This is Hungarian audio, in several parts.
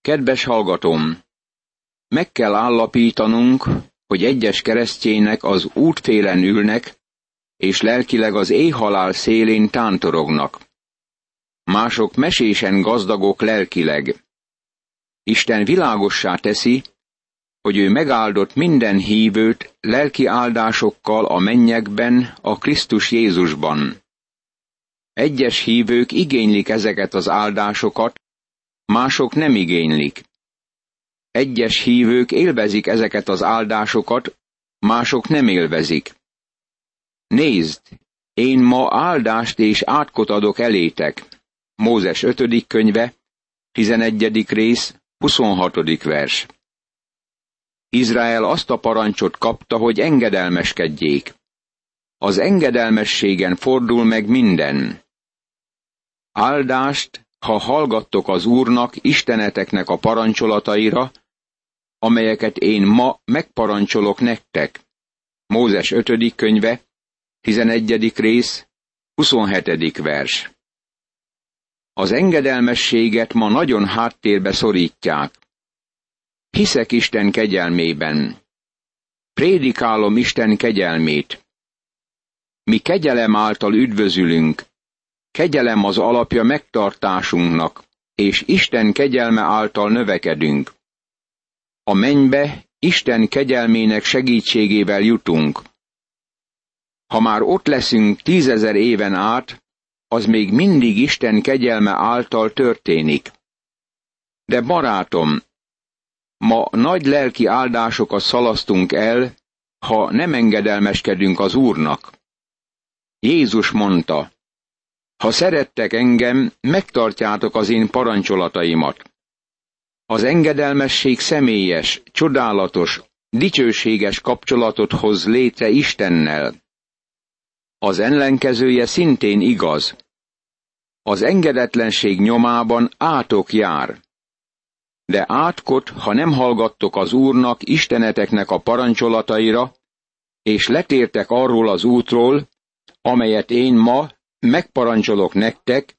Kedves hallgatom! Meg kell állapítanunk, hogy egyes keresztjének az útfélen ülnek, és lelkileg az éjhalál szélén tántorognak. Mások mesésen gazdagok lelkileg. Isten világossá teszi, hogy ő megáldott minden hívőt lelki áldásokkal a mennyekben, a Krisztus Jézusban. Egyes hívők igénylik ezeket az áldásokat, mások nem igénylik. Egyes hívők élvezik ezeket az áldásokat, mások nem élvezik. Nézd, én ma áldást és átkot adok elétek. Mózes 5. könyve, 11. rész, 26. vers. Izrael azt a parancsot kapta, hogy engedelmeskedjék. Az engedelmességen fordul meg minden. Áldást, ha hallgattok az Úrnak, Isteneteknek a parancsolataira, amelyeket én ma megparancsolok nektek. Mózes 5. könyve, 11. rész, 27. vers. Az engedelmességet ma nagyon háttérbe szorítják. Hiszek Isten kegyelmében. Prédikálom Isten kegyelmét. Mi kegyelem által üdvözülünk. Kegyelem az alapja megtartásunknak, és Isten kegyelme által növekedünk. A mennybe Isten kegyelmének segítségével jutunk. Ha már ott leszünk tízezer éven át, az még mindig Isten kegyelme által történik. De barátom, ma nagy lelki áldásokat szalasztunk el, ha nem engedelmeskedünk az Úrnak. Jézus mondta, ha szerettek engem, megtartjátok az én parancsolataimat. Az engedelmesség személyes, csodálatos, dicsőséges kapcsolatot hoz létre Istennel. Az ellenkezője szintén igaz. Az engedetlenség nyomában átok jár. De átkot, ha nem hallgattok az Úrnak, Isteneteknek a parancsolataira, és letértek arról az útról, amelyet én ma megparancsolok nektek,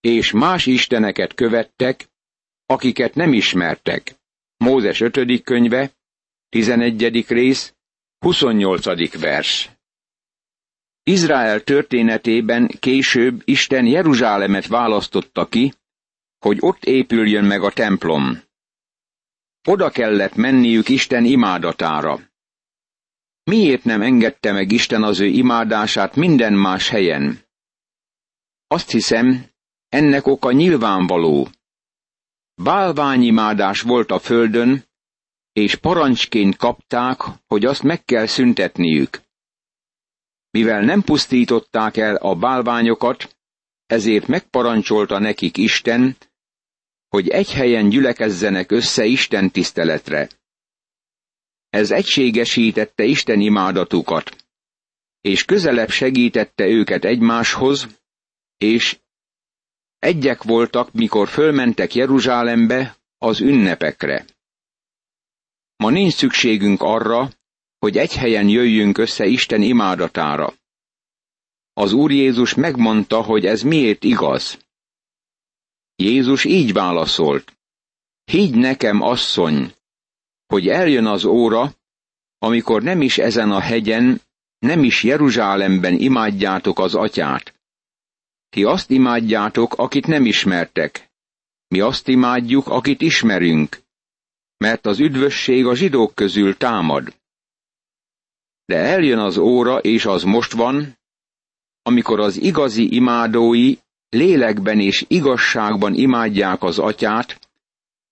és más isteneket követtek, akiket nem ismertek. Mózes 5. könyve, 11. rész, 28. vers. Izrael történetében később Isten Jeruzsálemet választotta ki, hogy ott épüljön meg a templom. Oda kellett menniük Isten imádatára. Miért nem engedte meg Isten az ő imádását minden más helyen? Azt hiszem, ennek oka nyilvánvaló. Bálványimádás volt a földön, és parancsként kapták, hogy azt meg kell szüntetniük. Mivel nem pusztították el a bálványokat, ezért megparancsolta nekik Isten, hogy egy helyen gyülekezzenek össze Isten tiszteletre. Ez egységesítette Isten imádatukat, és közelebb segítette őket egymáshoz, és egyek voltak, mikor fölmentek Jeruzsálembe az ünnepekre. Ma nincs szükségünk arra, hogy egy helyen jöjjünk össze Isten imádatára. Az Úr Jézus megmondta, hogy ez miért igaz. Jézus így válaszolt. Higgy nekem, asszony, hogy eljön az óra, amikor nem is ezen a hegyen, nem is Jeruzsálemben imádjátok az atyát. Ti azt imádjátok, akit nem ismertek. Mi azt imádjuk, akit ismerünk, mert az üdvösség a zsidók közül támad. De eljön az óra, és az most van, amikor az igazi imádói lélekben és igazságban imádják az atyát,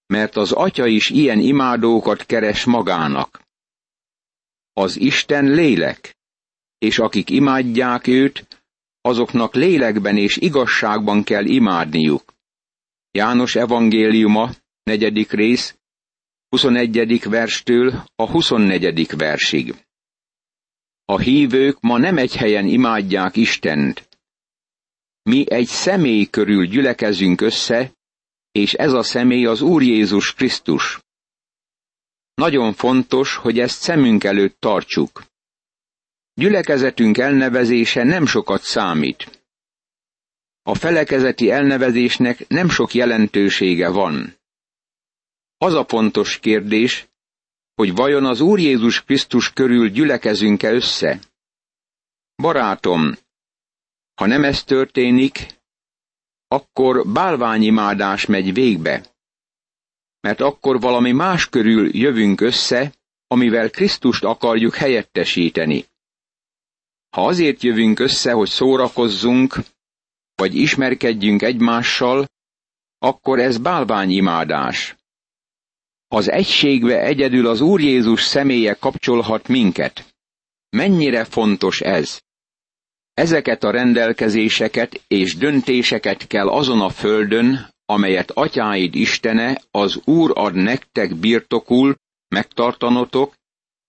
mert az atya is ilyen imádókat keres magának. Az Isten lélek, és akik imádják őt, azoknak lélekben és igazságban kell imádniuk. János evangéliuma, negyedik rész, 21. verstől a 24. versig. A hívők ma nem egy helyen imádják Istent. Mi egy személy körül gyülekezünk össze, és ez a személy az Úr Jézus Krisztus. Nagyon fontos, hogy ezt szemünk előtt tartsuk. Gyülekezetünk elnevezése nem sokat számít. A felekezeti elnevezésnek nem sok jelentősége van. Az a fontos kérdés, hogy vajon az Úr Jézus Krisztus körül gyülekezünk-e össze? Barátom, ha nem ez történik, akkor bálványimádás megy végbe. Mert akkor valami más körül jövünk össze, amivel Krisztust akarjuk helyettesíteni. Ha azért jövünk össze, hogy szórakozzunk, vagy ismerkedjünk egymással, akkor ez bálványimádás. Az egységbe egyedül az Úr Jézus személye kapcsolhat minket. Mennyire fontos ez? Ezeket a rendelkezéseket és döntéseket kell azon a földön, amelyet atyáid Istene, az Úr ad nektek birtokul, megtartanotok,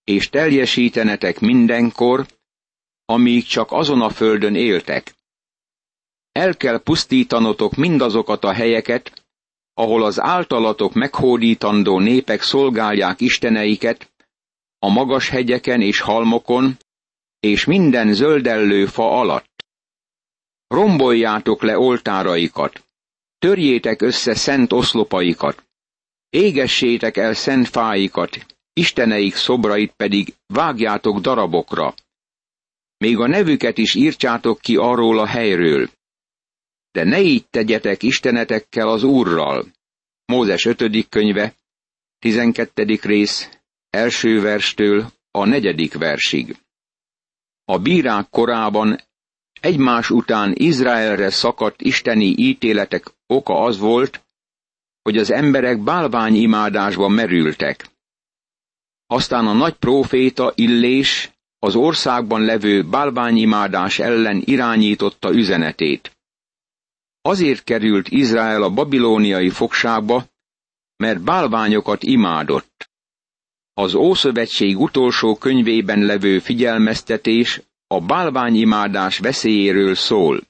és teljesítenetek mindenkor, amíg csak azon a földön éltek. El kell pusztítanotok mindazokat a helyeket, ahol az általatok meghódítandó népek szolgálják isteneiket, a magas hegyeken és halmokon, és minden zöldellő fa alatt. Romboljátok le oltáraikat, törjétek össze szent oszlopaikat, égessétek el szent fáikat, isteneik szobrait pedig vágjátok darabokra. Még a nevüket is írtsátok ki arról a helyről. De ne így tegyetek istenetekkel az Úrral. Mózes 5. könyve, 12. rész, első verstől a negyedik versig. A bírák korában egymás után Izraelre szakadt isteni ítéletek oka az volt, hogy az emberek bálványimádásba merültek. Aztán a nagy próféta Illés az országban levő bálványimádás ellen irányította üzenetét. Azért került Izrael a babilóniai fogságba, mert bálványokat imádott. Az Ószövetség utolsó könyvében levő figyelmeztetés a bálványimádás veszélyéről szól.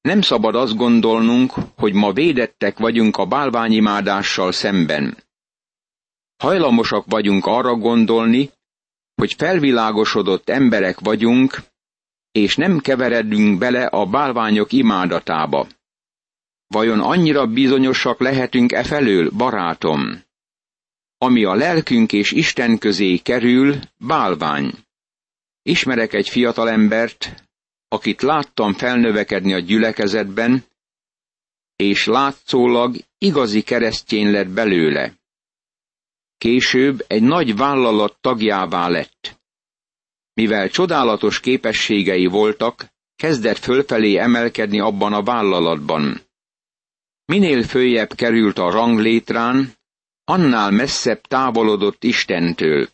Nem szabad azt gondolnunk, hogy ma védettek vagyunk a bálványimádással szemben. Hajlamosak vagyunk arra gondolni, hogy felvilágosodott emberek vagyunk, és nem keveredünk bele a bálványok imádatába. Vajon annyira bizonyosak lehetünk e felől, barátom? Ami a lelkünk és Isten közé kerül, bálvány. Ismerek egy fiatalembert, akit láttam felnövekedni a gyülekezetben, és látszólag igazi keresztjén lett belőle. Később egy nagy vállalat tagjává lett. Mivel csodálatos képességei voltak, kezdett fölfelé emelkedni abban a vállalatban. Minél följebb került a ranglétrán, annál messzebb távolodott Istentől.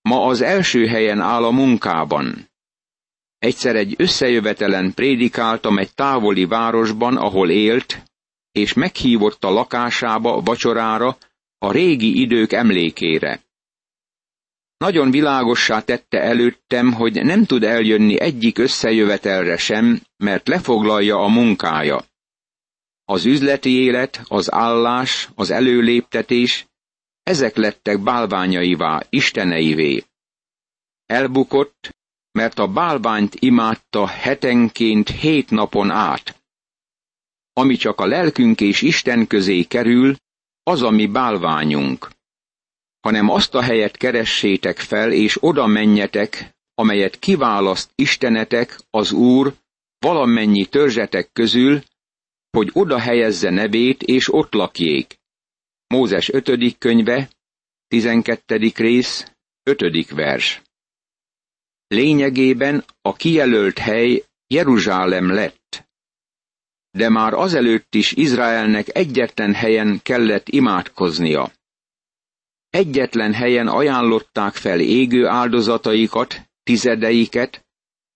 Ma az első helyen áll a munkában. Egyszer egy összejövetelen prédikáltam egy távoli városban, ahol élt, és meghívott a lakásába vacsorára a régi idők emlékére. Nagyon világossá tette előttem, hogy nem tud eljönni egyik összejövetelre sem, mert lefoglalja a munkája. Az üzleti élet, az állás, az előléptetés, ezek lettek bálványaivá, isteneivé. Elbukott, mert a bálványt imádta hetenként hét napon át. Ami csak a lelkünk és Isten közé kerül, az a mi bálványunk. Hanem azt a helyet keressétek fel, és oda menjetek, amelyet kiválaszt Istenetek, az Úr, valamennyi törzsetek közül, hogy oda helyezze nevét, és ott lakjék. Mózes 5. könyve, 12. rész, 5. vers. Lényegében a kijelölt hely Jeruzsálem lett. De már azelőtt is Izraelnek egyetlen helyen kellett imádkoznia. Egyetlen helyen ajánlották fel égő áldozataikat, tizedeiket,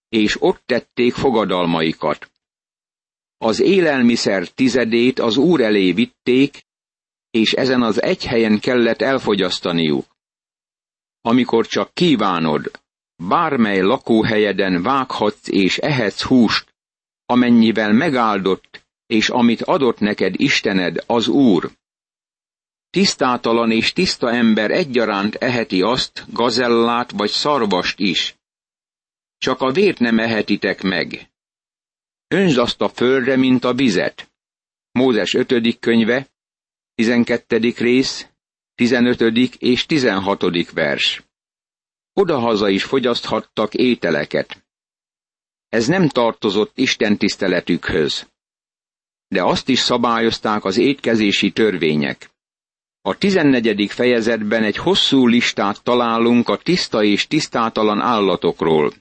és ott tették fogadalmaikat. Az élelmiszer tizedét az úr elé vitték, és ezen az egy helyen kellett elfogyasztaniuk. Amikor csak kívánod, bármely lakóhelyeden vághatsz és ehetsz húst, amennyivel megáldott, és amit adott neked Istened, az Úr. Tisztátalan és tiszta ember egyaránt eheti azt, gazellát vagy szarvast is. Csak a vért nem ehetitek meg. Önzd azt a földre, mint a vizet. Mózes 5. könyve, 12. rész, 15. és 16. vers. Odahaza is fogyaszthattak ételeket. Ez nem tartozott Isten tiszteletükhöz. De azt is szabályozták az étkezési törvények. A 14. fejezetben egy hosszú listát találunk a tiszta és tisztátalan állatokról.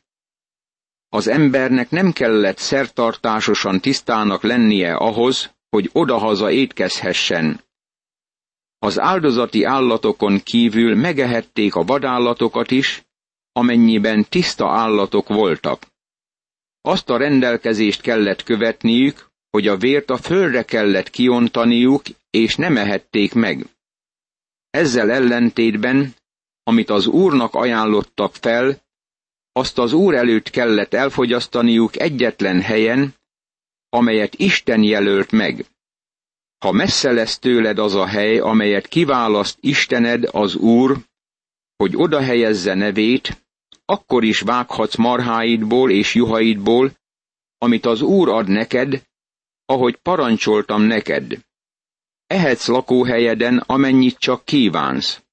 Az embernek nem kellett szertartásosan tisztának lennie ahhoz, hogy odahaza étkezhessen. Az áldozati állatokon kívül megehették a vadállatokat is, amennyiben tiszta állatok voltak. Azt a rendelkezést kellett követniük, hogy a vért a földre kellett kiontaniuk, és nem ehették meg. Ezzel ellentétben, amit az úrnak ajánlottak fel, azt az úr előtt kellett elfogyasztaniuk egyetlen helyen, amelyet Isten jelölt meg. Ha messze lesz tőled az a hely, amelyet kiválaszt Istened, az Úr, hogy oda helyezze nevét, akkor is vághatsz marháidból és juhaidból, amit az Úr ad neked, ahogy parancsoltam neked. Ehetsz lakóhelyeden, amennyit csak kívánsz.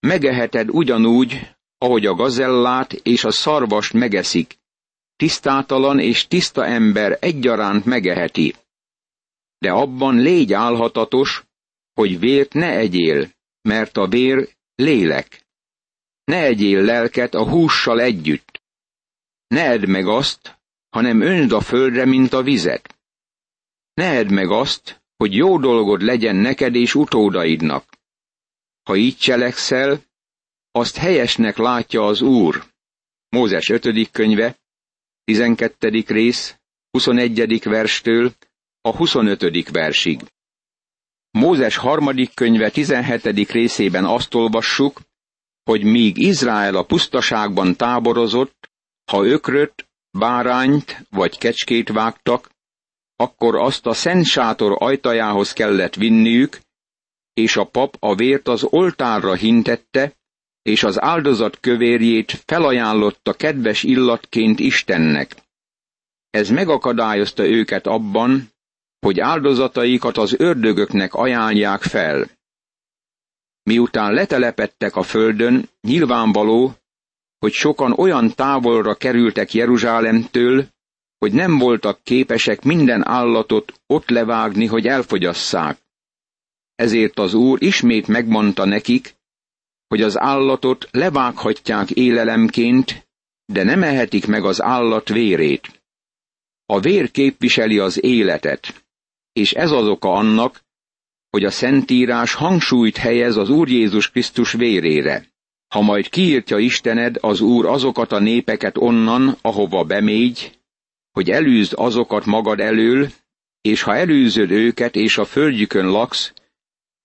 Megeheted ugyanúgy, ahogy a gazellát és a szarvast megeszik. Tisztátalan és tiszta ember egyaránt megeheti. De abban légy álhatatos, hogy vért ne egyél, mert a vér lélek. Ne egyél lelket a hússal együtt. Ne edd meg azt, hanem önsd a földre, mint a vizet. Ne edd meg azt, hogy jó dolgod legyen neked és utódaidnak. Ha így cselekszel, azt helyesnek látja az Úr. Mózes 5. könyve, 12. rész, 21. verstől a 25. versig. Mózes harmadik könyve 17. részében azt olvassuk, hogy míg Izrael a pusztaságban táborozott, ha ökröt, bárányt vagy kecskét vágtak, akkor azt a szent sátor ajtajához kellett vinniük, és a pap a vért az oltárra hintette, és az áldozat kövérjét felajánlotta kedves illatként Istennek. Ez megakadályozta őket abban, hogy áldozataikat az ördögöknek ajánlják fel. Miután letelepettek a földön, nyilvánvaló, hogy sokan olyan távolra kerültek Jeruzsálemtől, hogy nem voltak képesek minden állatot ott levágni, hogy elfogyasszák. Ezért az Úr ismét megmondta nekik, hogy az állatot levághatják élelemként, de nem ehetik meg az állat vérét. A vér képviseli az életet, és ez az oka annak, hogy a Szentírás hangsúlyt helyez az Úr Jézus Krisztus vérére. Ha majd kiírtja Istened az Úr azokat a népeket onnan, ahova bemégy, hogy elűzd azokat magad elől, és ha elűzöd őket, és a földjükön laksz,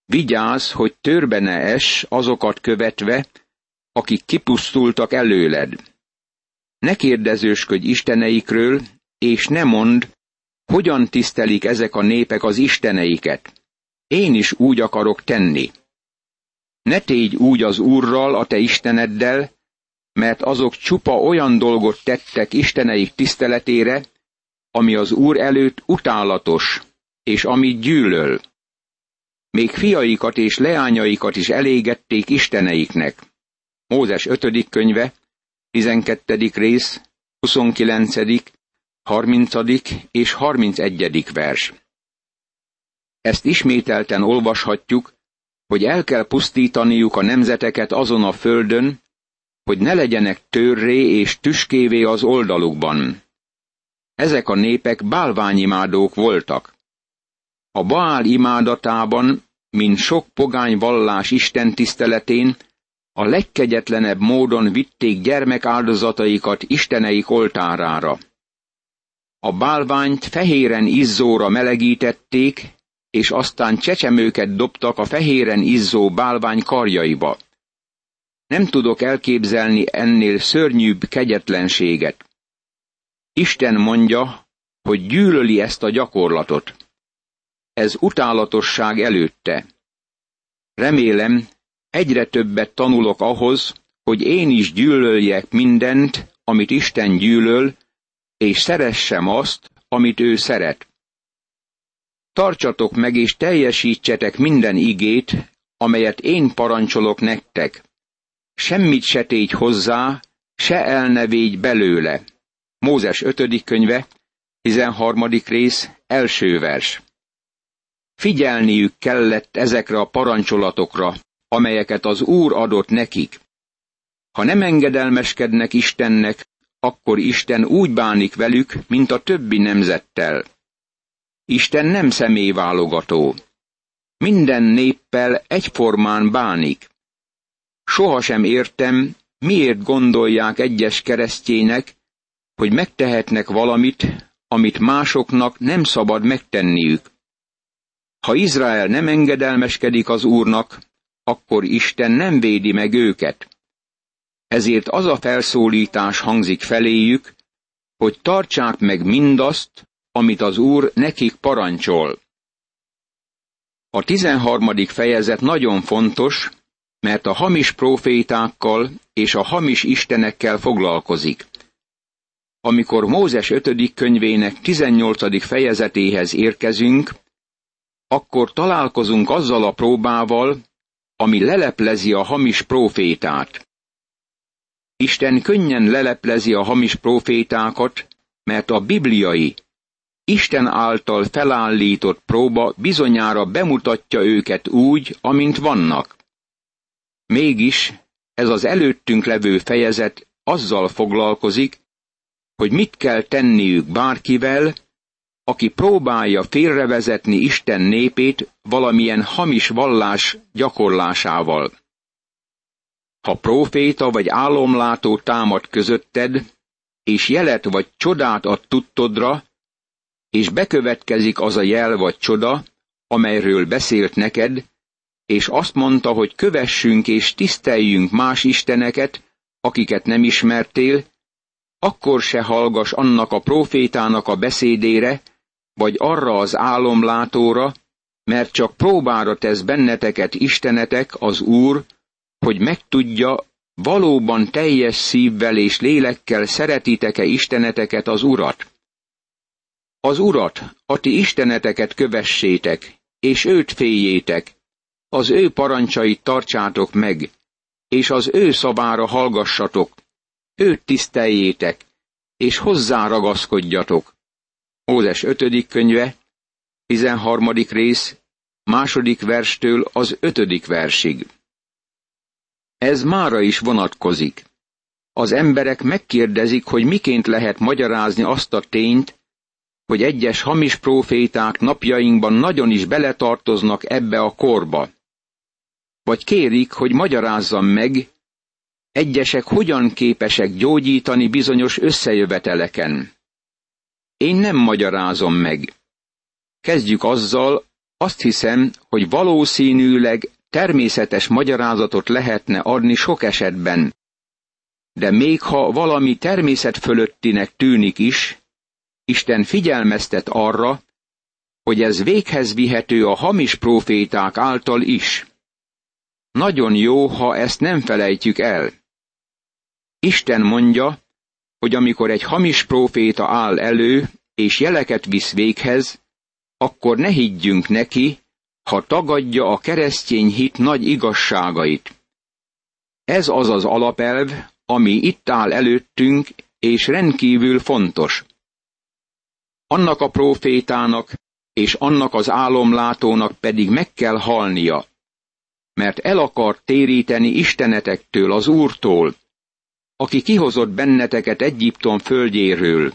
vigyázz, hogy törbe ne es azokat követve, akik kipusztultak előled. Ne kérdezősködj isteneikről, és ne mond, hogyan tisztelik ezek a népek az isteneiket. Én is úgy akarok tenni. Ne tégy úgy az Úrral, a te Isteneddel, mert azok csupa olyan dolgot tettek Isteneik tiszteletére, ami az Úr előtt utálatos, és amit gyűlöl. Még fiaikat és leányaikat is elégették isteneiknek. Mózes 5. könyve, 12. rész, 29., 30. és 31. vers. Ezt ismételten olvashatjuk, hogy el kell pusztítaniuk a nemzeteket azon a földön, hogy ne legyenek törré és tüskévé az oldalukban. Ezek a népek bálványimádók voltak. A Baál imádatában, mint sok pogány vallás Isten tiszteletén, a legkegyetlenebb módon vitték gyermekáldozataikat isteneik oltárára. A bálványt fehéren izzóra melegítették, és aztán csecsemőket dobtak a fehéren izzó bálvány karjaiba. Nem tudok elképzelni ennél szörnyűbb kegyetlenséget. Isten mondja, hogy gyűlöli ezt a gyakorlatot. Ez utálatosság előtte. Remélem, egyre többet tanulok ahhoz, hogy én is gyűlöljek mindent, amit Isten gyűlöl, és szeressem azt, amit ő szeret. Tartsatok meg és teljesítsetek minden igét, amelyet én parancsolok nektek. Semmit se tégy hozzá, se el ne végy belőle. Mózes 5. könyve, 13. rész, első vers. Figyelniük kellett ezekre a parancsolatokra, amelyeket az Úr adott nekik. Ha nem engedelmeskednek Istennek, akkor Isten úgy bánik velük, mint a többi nemzettel. Isten nem személyválogató. Minden néppel egyformán bánik. Sohasem értem, miért gondolják egyes keresztjének, hogy megtehetnek valamit, amit másoknak nem szabad megtenniük. Ha Izrael nem engedelmeskedik az Úrnak, akkor Isten nem védi meg őket. Ezért az a felszólítás hangzik feléjük, hogy tartsák meg mindazt, amit az Úr nekik parancsol. A tizenharmadik fejezet nagyon fontos, mert a hamis profétákkal és a hamis istenekkel foglalkozik. Amikor Mózes 5. könyvének 18. fejezetéhez érkezünk, akkor találkozunk azzal a próbával, ami leleplezi a hamis profétát. Isten könnyen leleplezi a hamis profétákat, mert a bibliai, Isten által felállított próba bizonyára bemutatja őket úgy, amint vannak. Mégis ez az előttünk levő fejezet azzal foglalkozik, hogy mit kell tenniük bárkivel, aki próbálja félrevezetni Isten népét valamilyen hamis vallás gyakorlásával. Ha próféta vagy álomlátó támad közötted, és jelet vagy csodát ad tudtodra, és bekövetkezik az a jel vagy csoda, amelyről beszélt neked, és azt mondta, hogy kövessünk és tiszteljünk más isteneket, akiket nem ismertél, akkor se hallgas annak a profétának a beszédére, vagy arra az álomlátóra, mert csak próbára tesz benneteket istenetek, az Úr, hogy megtudja, valóban teljes szívvel és lélekkel szeretitek-e isteneteket az Urat. Az Urat, a ti isteneteket kövessétek, és őt féljétek, az ő parancsait tartsátok meg, és az ő szavára hallgassatok, őt tiszteljétek, és hozzá ragaszkodjatok. Mózes 5. könyve, 13. rész, második verstől az ötödik versig. Ez mára is vonatkozik. Az emberek megkérdezik, hogy miként lehet magyarázni azt a tényt, hogy egyes hamis proféták napjainkban nagyon is beletartoznak ebbe a korba. Vagy kérik, hogy magyarázzam meg, egyesek hogyan képesek gyógyítani bizonyos összejöveteleken. Én nem magyarázom meg. Kezdjük azzal, azt hiszem, hogy valószínűleg természetes magyarázatot lehetne adni sok esetben. De még ha valami természet fölöttinek tűnik is, Isten figyelmeztet arra, hogy ez véghez vihető a hamis proféták által is. Nagyon jó, ha ezt nem felejtjük el. Isten mondja, hogy amikor egy hamis próféta áll elő, és jeleket visz véghez, akkor ne higgyünk neki, ha tagadja a keresztény hit nagy igazságait. Ez az az alapelv, ami itt áll előttünk, és rendkívül fontos. Annak a prófétának és annak az álomlátónak pedig meg kell halnia, mert el akar téríteni istenetektől, az Úrtól, aki kihozott benneteket Egyiptom földjéről,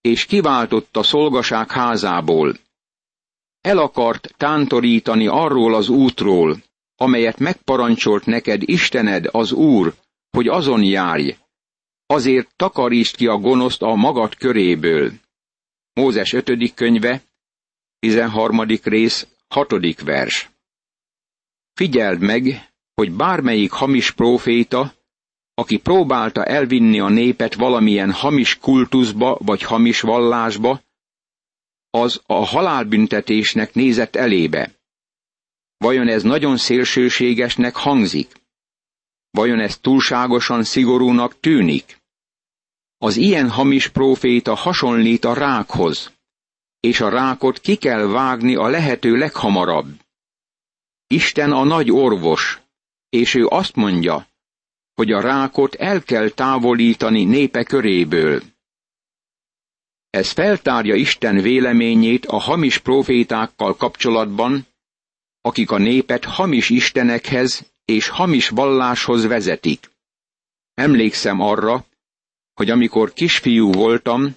és kiváltott a szolgaság házából. El akart tántorítani arról az útról, amelyet megparancsolt neked Istened, az Úr, hogy azon járj. Azért takarítsd ki a gonoszt a magad köréből. Mózes 5. könyve, 13. rész, 6. vers. Figyeld meg, hogy bármelyik hamis próféta, aki próbálta elvinni a népet valamilyen hamis kultuszba vagy hamis vallásba, az a halálbüntetésnek nézett elébe. Vajon ez nagyon szélsőségesnek hangzik? Vajon ez túlságosan szigorúnak tűnik? Az ilyen hamis próféta hasonlít a rákhoz, és a rákot ki kell vágni a lehető leghamarabb. Isten a nagy orvos, és ő azt mondja, hogy a rákot el kell távolítani népe köréből. Ez feltárja Isten véleményét a hamis profétákkal kapcsolatban, akik a népet hamis istenekhez és hamis valláshoz vezetik. Emlékszem arra, hogy amikor kisfiú voltam,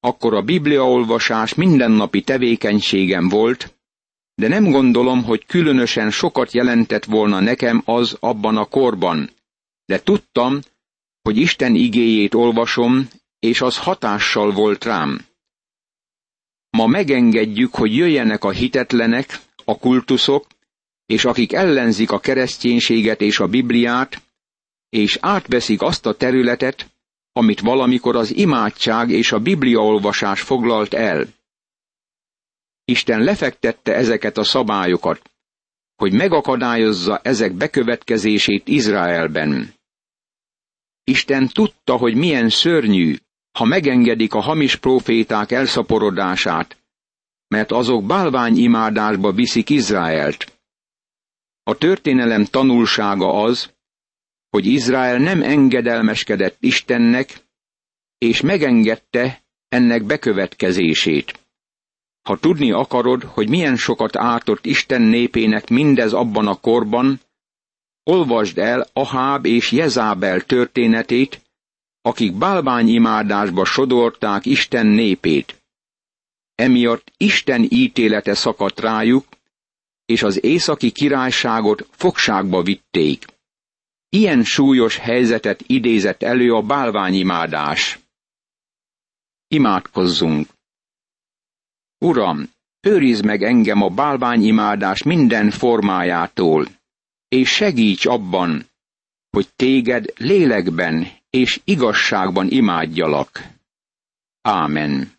akkor a bibliaolvasás mindennapi tevékenységem volt, de nem gondolom, hogy különösen sokat jelentett volna nekem az abban a korban, de tudtam, hogy Isten igéjét olvasom, és az hatással volt rám. Ma megengedjük, hogy jöjjenek a hitetlenek, a kultuszok, és akik ellenzik a kereszténységet és a Bibliát, és átveszik azt a területet, amit valamikor az imádság és a bibliaolvasás foglalt el. Isten lefektette ezeket a szabályokat, hogy megakadályozza ezek bekövetkezését Izraelben. Isten tudta, hogy milyen szörnyű, ha megengedik a hamis proféták elszaporodását, mert azok bálványimádásba viszik Izraelt. A történelem tanulsága az, hogy Izrael nem engedelmeskedett Istennek, és megengedte ennek bekövetkezését. Ha tudni akarod, hogy milyen sokat ártott Isten népének mindez abban a korban, olvasd el Aháb és Jezábel történetét, akik bálványimádásba sodorták Isten népét. Emiatt Isten ítélete szakadt rájuk, és az északi királyságot fogságba vitték. Ilyen súlyos helyzetet idézett elő a bálványimádás. Imádkozzunk! Uram, őrizd meg engem a bálványimádás minden formájától, és segíts abban, hogy téged lélekben és igazságban imádjalak. Ámen.